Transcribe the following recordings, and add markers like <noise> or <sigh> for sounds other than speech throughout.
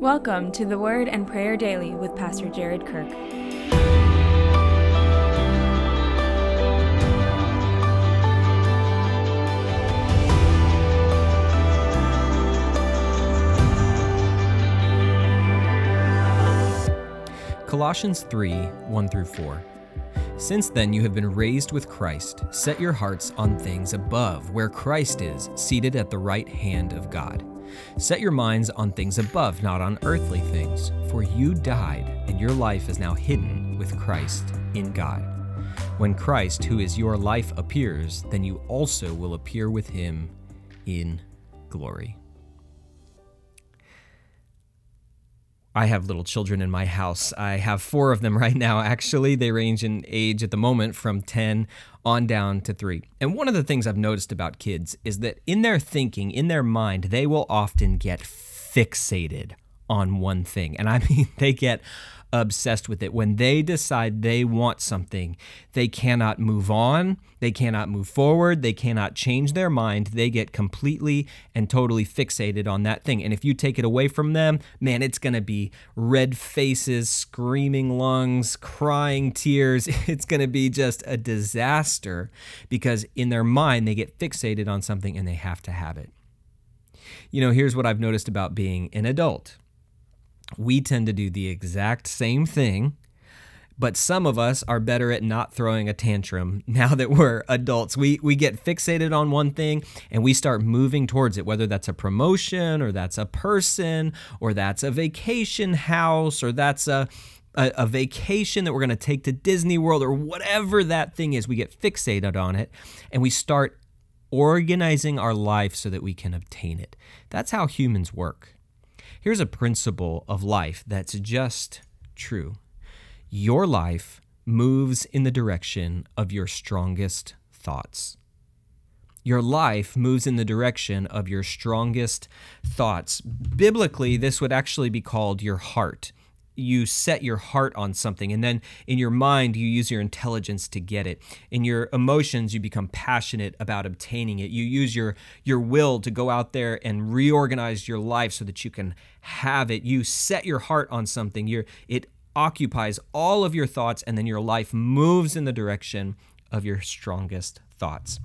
Welcome to the Word and Prayer Daily with Pastor Jared Kirk. Colossians 3 1 through 4. Since then you have been raised with Christ, set your hearts on things above, where Christ is, seated at the right hand of God. Set your minds on things above, not on earthly things, for you died, and your life is now hidden with Christ in God. When Christ, who is your life, appears, then you also will appear with him in glory. I have little children in my house. I have four of them <laughs> right now, actually. They range in age at the moment from 10 on down to three. And one of the things I've noticed about kids is that in their thinking, in their mind, they will often get fixated on one thing. And I <laughs> mean, they get obsessed with it. When they decide they want something, they cannot move on, they cannot move forward, they cannot change their mind. They get completely and totally fixated on that thing. And if you take it away from them, man, it's going to be red faces, screaming lungs, crying tears. <laughs> It's going to be just a disaster because in their mind, they get fixated on something and they have to have it. You know, here's what I've noticed about being an adult we tend to do the exact same thing, but some of us are better at not throwing a tantrum <laughs> now that we're adults. We we get fixated on one thing and we start moving towards it, whether that's a promotion or that's a person or that's a vacation house or that's a a, a vacation that we're going to take to Disney World or whatever that thing is. We get fixated on it and we start organizing our life so that we can obtain it. That's how humans work. Here's a principle of life that's just true your life moves in the direction of your strongest thoughts. Your life moves in the direction of your strongest thoughts. Biblically, this would actually be called your heart you set your heart on something and then in your mind you use your intelligence to get it. In your emotions you become passionate about obtaining it. You use your your will to go out there and reorganize your life so that you can have it. You set your heart on something. It occupies all of your thoughts and then your life moves in the direction of your strongest thoughts.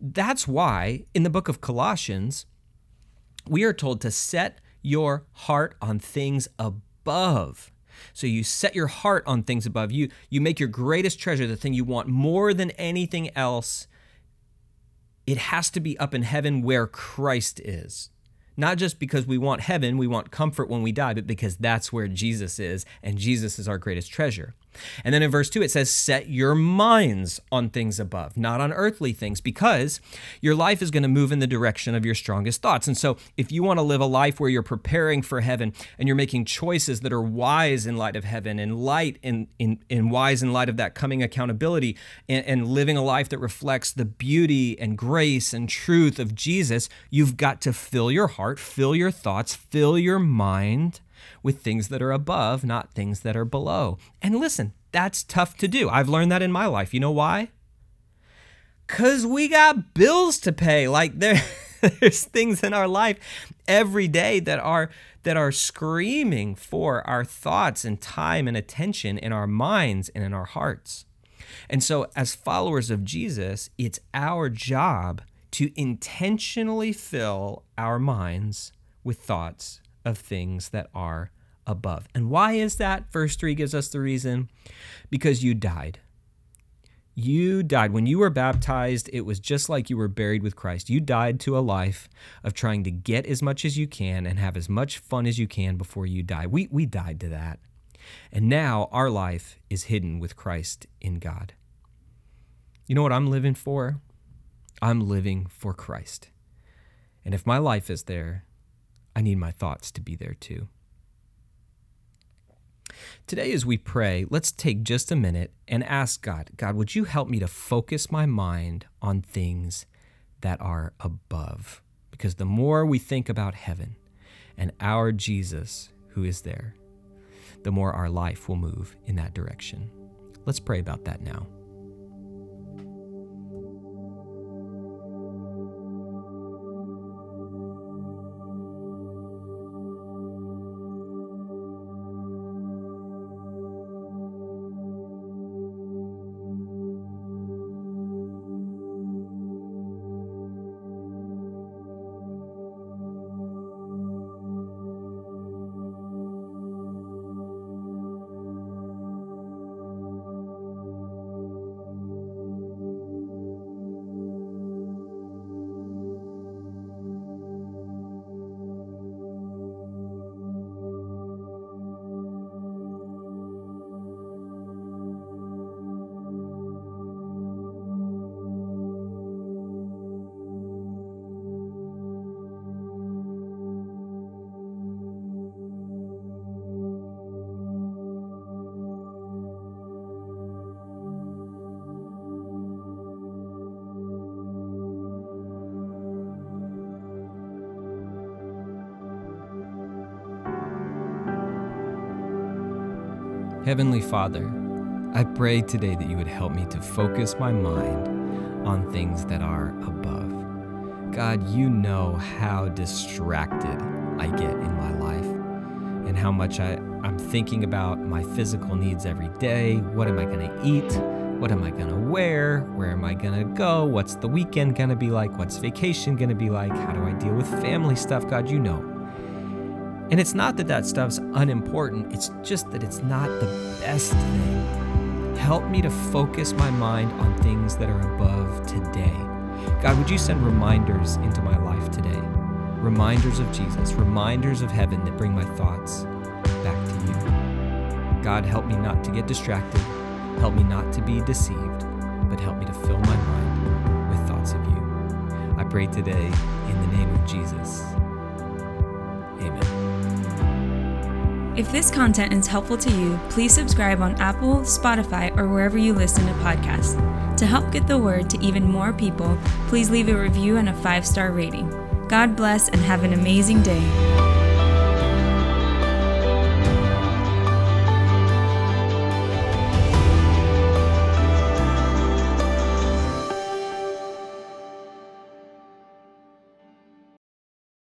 That's why in the book of Colossians we are told to set your heart on things above so you set your heart on things above you. You make your greatest treasure the thing you want more than anything else. It has to be up in heaven where Christ is. Not just because we want heaven, we want comfort when we die, but because that's where Jesus is, and Jesus is our greatest treasure. And then in verse 2, it says, Set your minds on things above, not on earthly things, because your life is going to move in the direction of your strongest thoughts. And so, if you want to live a life where you're preparing for heaven and you're making choices that are wise in light of heaven and light in, in, in wise in light of that coming accountability and, and living a life that reflects the beauty and grace and truth of Jesus, you've got to fill your heart, fill your thoughts, fill your mind with things that are above, not things that are below. And listen, that's tough to do. I've learned that in my life. You know why? Cuz we got bills to pay. Like there <laughs> there's things in our life every day that are that are screaming for our thoughts and time and attention in our minds and in our hearts. And so as followers of Jesus, it's our job to intentionally fill our minds with thoughts of things that are above. And why is that? Verse 3 gives us the reason because you died. You died. When you were baptized, it was just like you were buried with Christ. You died to a life of trying to get as much as you can and have as much fun as you can before you die. We, we died to that. And now our life is hidden with Christ in God. You know what I'm living for? I'm living for Christ. And if my life is there, I need my thoughts to be there too. Today, as we pray, let's take just a minute and ask God God, would you help me to focus my mind on things that are above? Because the more we think about heaven and our Jesus who is there, the more our life will move in that direction. Let's pray about that now. Heavenly Father, I pray today that you would help me to focus my mind on things that are above. God, you know how distracted I get in my life and how much I, I'm thinking about my physical needs every day. What am I going to eat? What am I going to wear? Where am I going to go? What's the weekend going to be like? What's vacation going to be like? How do I deal with family stuff? God, you know. And it's not that that stuff's unimportant, it's just that it's not the best thing. Help me to focus my mind on things that are above today. God, would you send reminders into my life today? Reminders of Jesus, reminders of heaven that bring my thoughts back to you. God, help me not to get distracted. Help me not to be deceived, but help me to fill my mind with thoughts of you. I pray today in the name of Jesus. Amen. If this content is helpful to you, please subscribe on Apple, Spotify, or wherever you listen to podcasts. To help get the word to even more people, please leave a review and a five star rating. God bless and have an amazing day.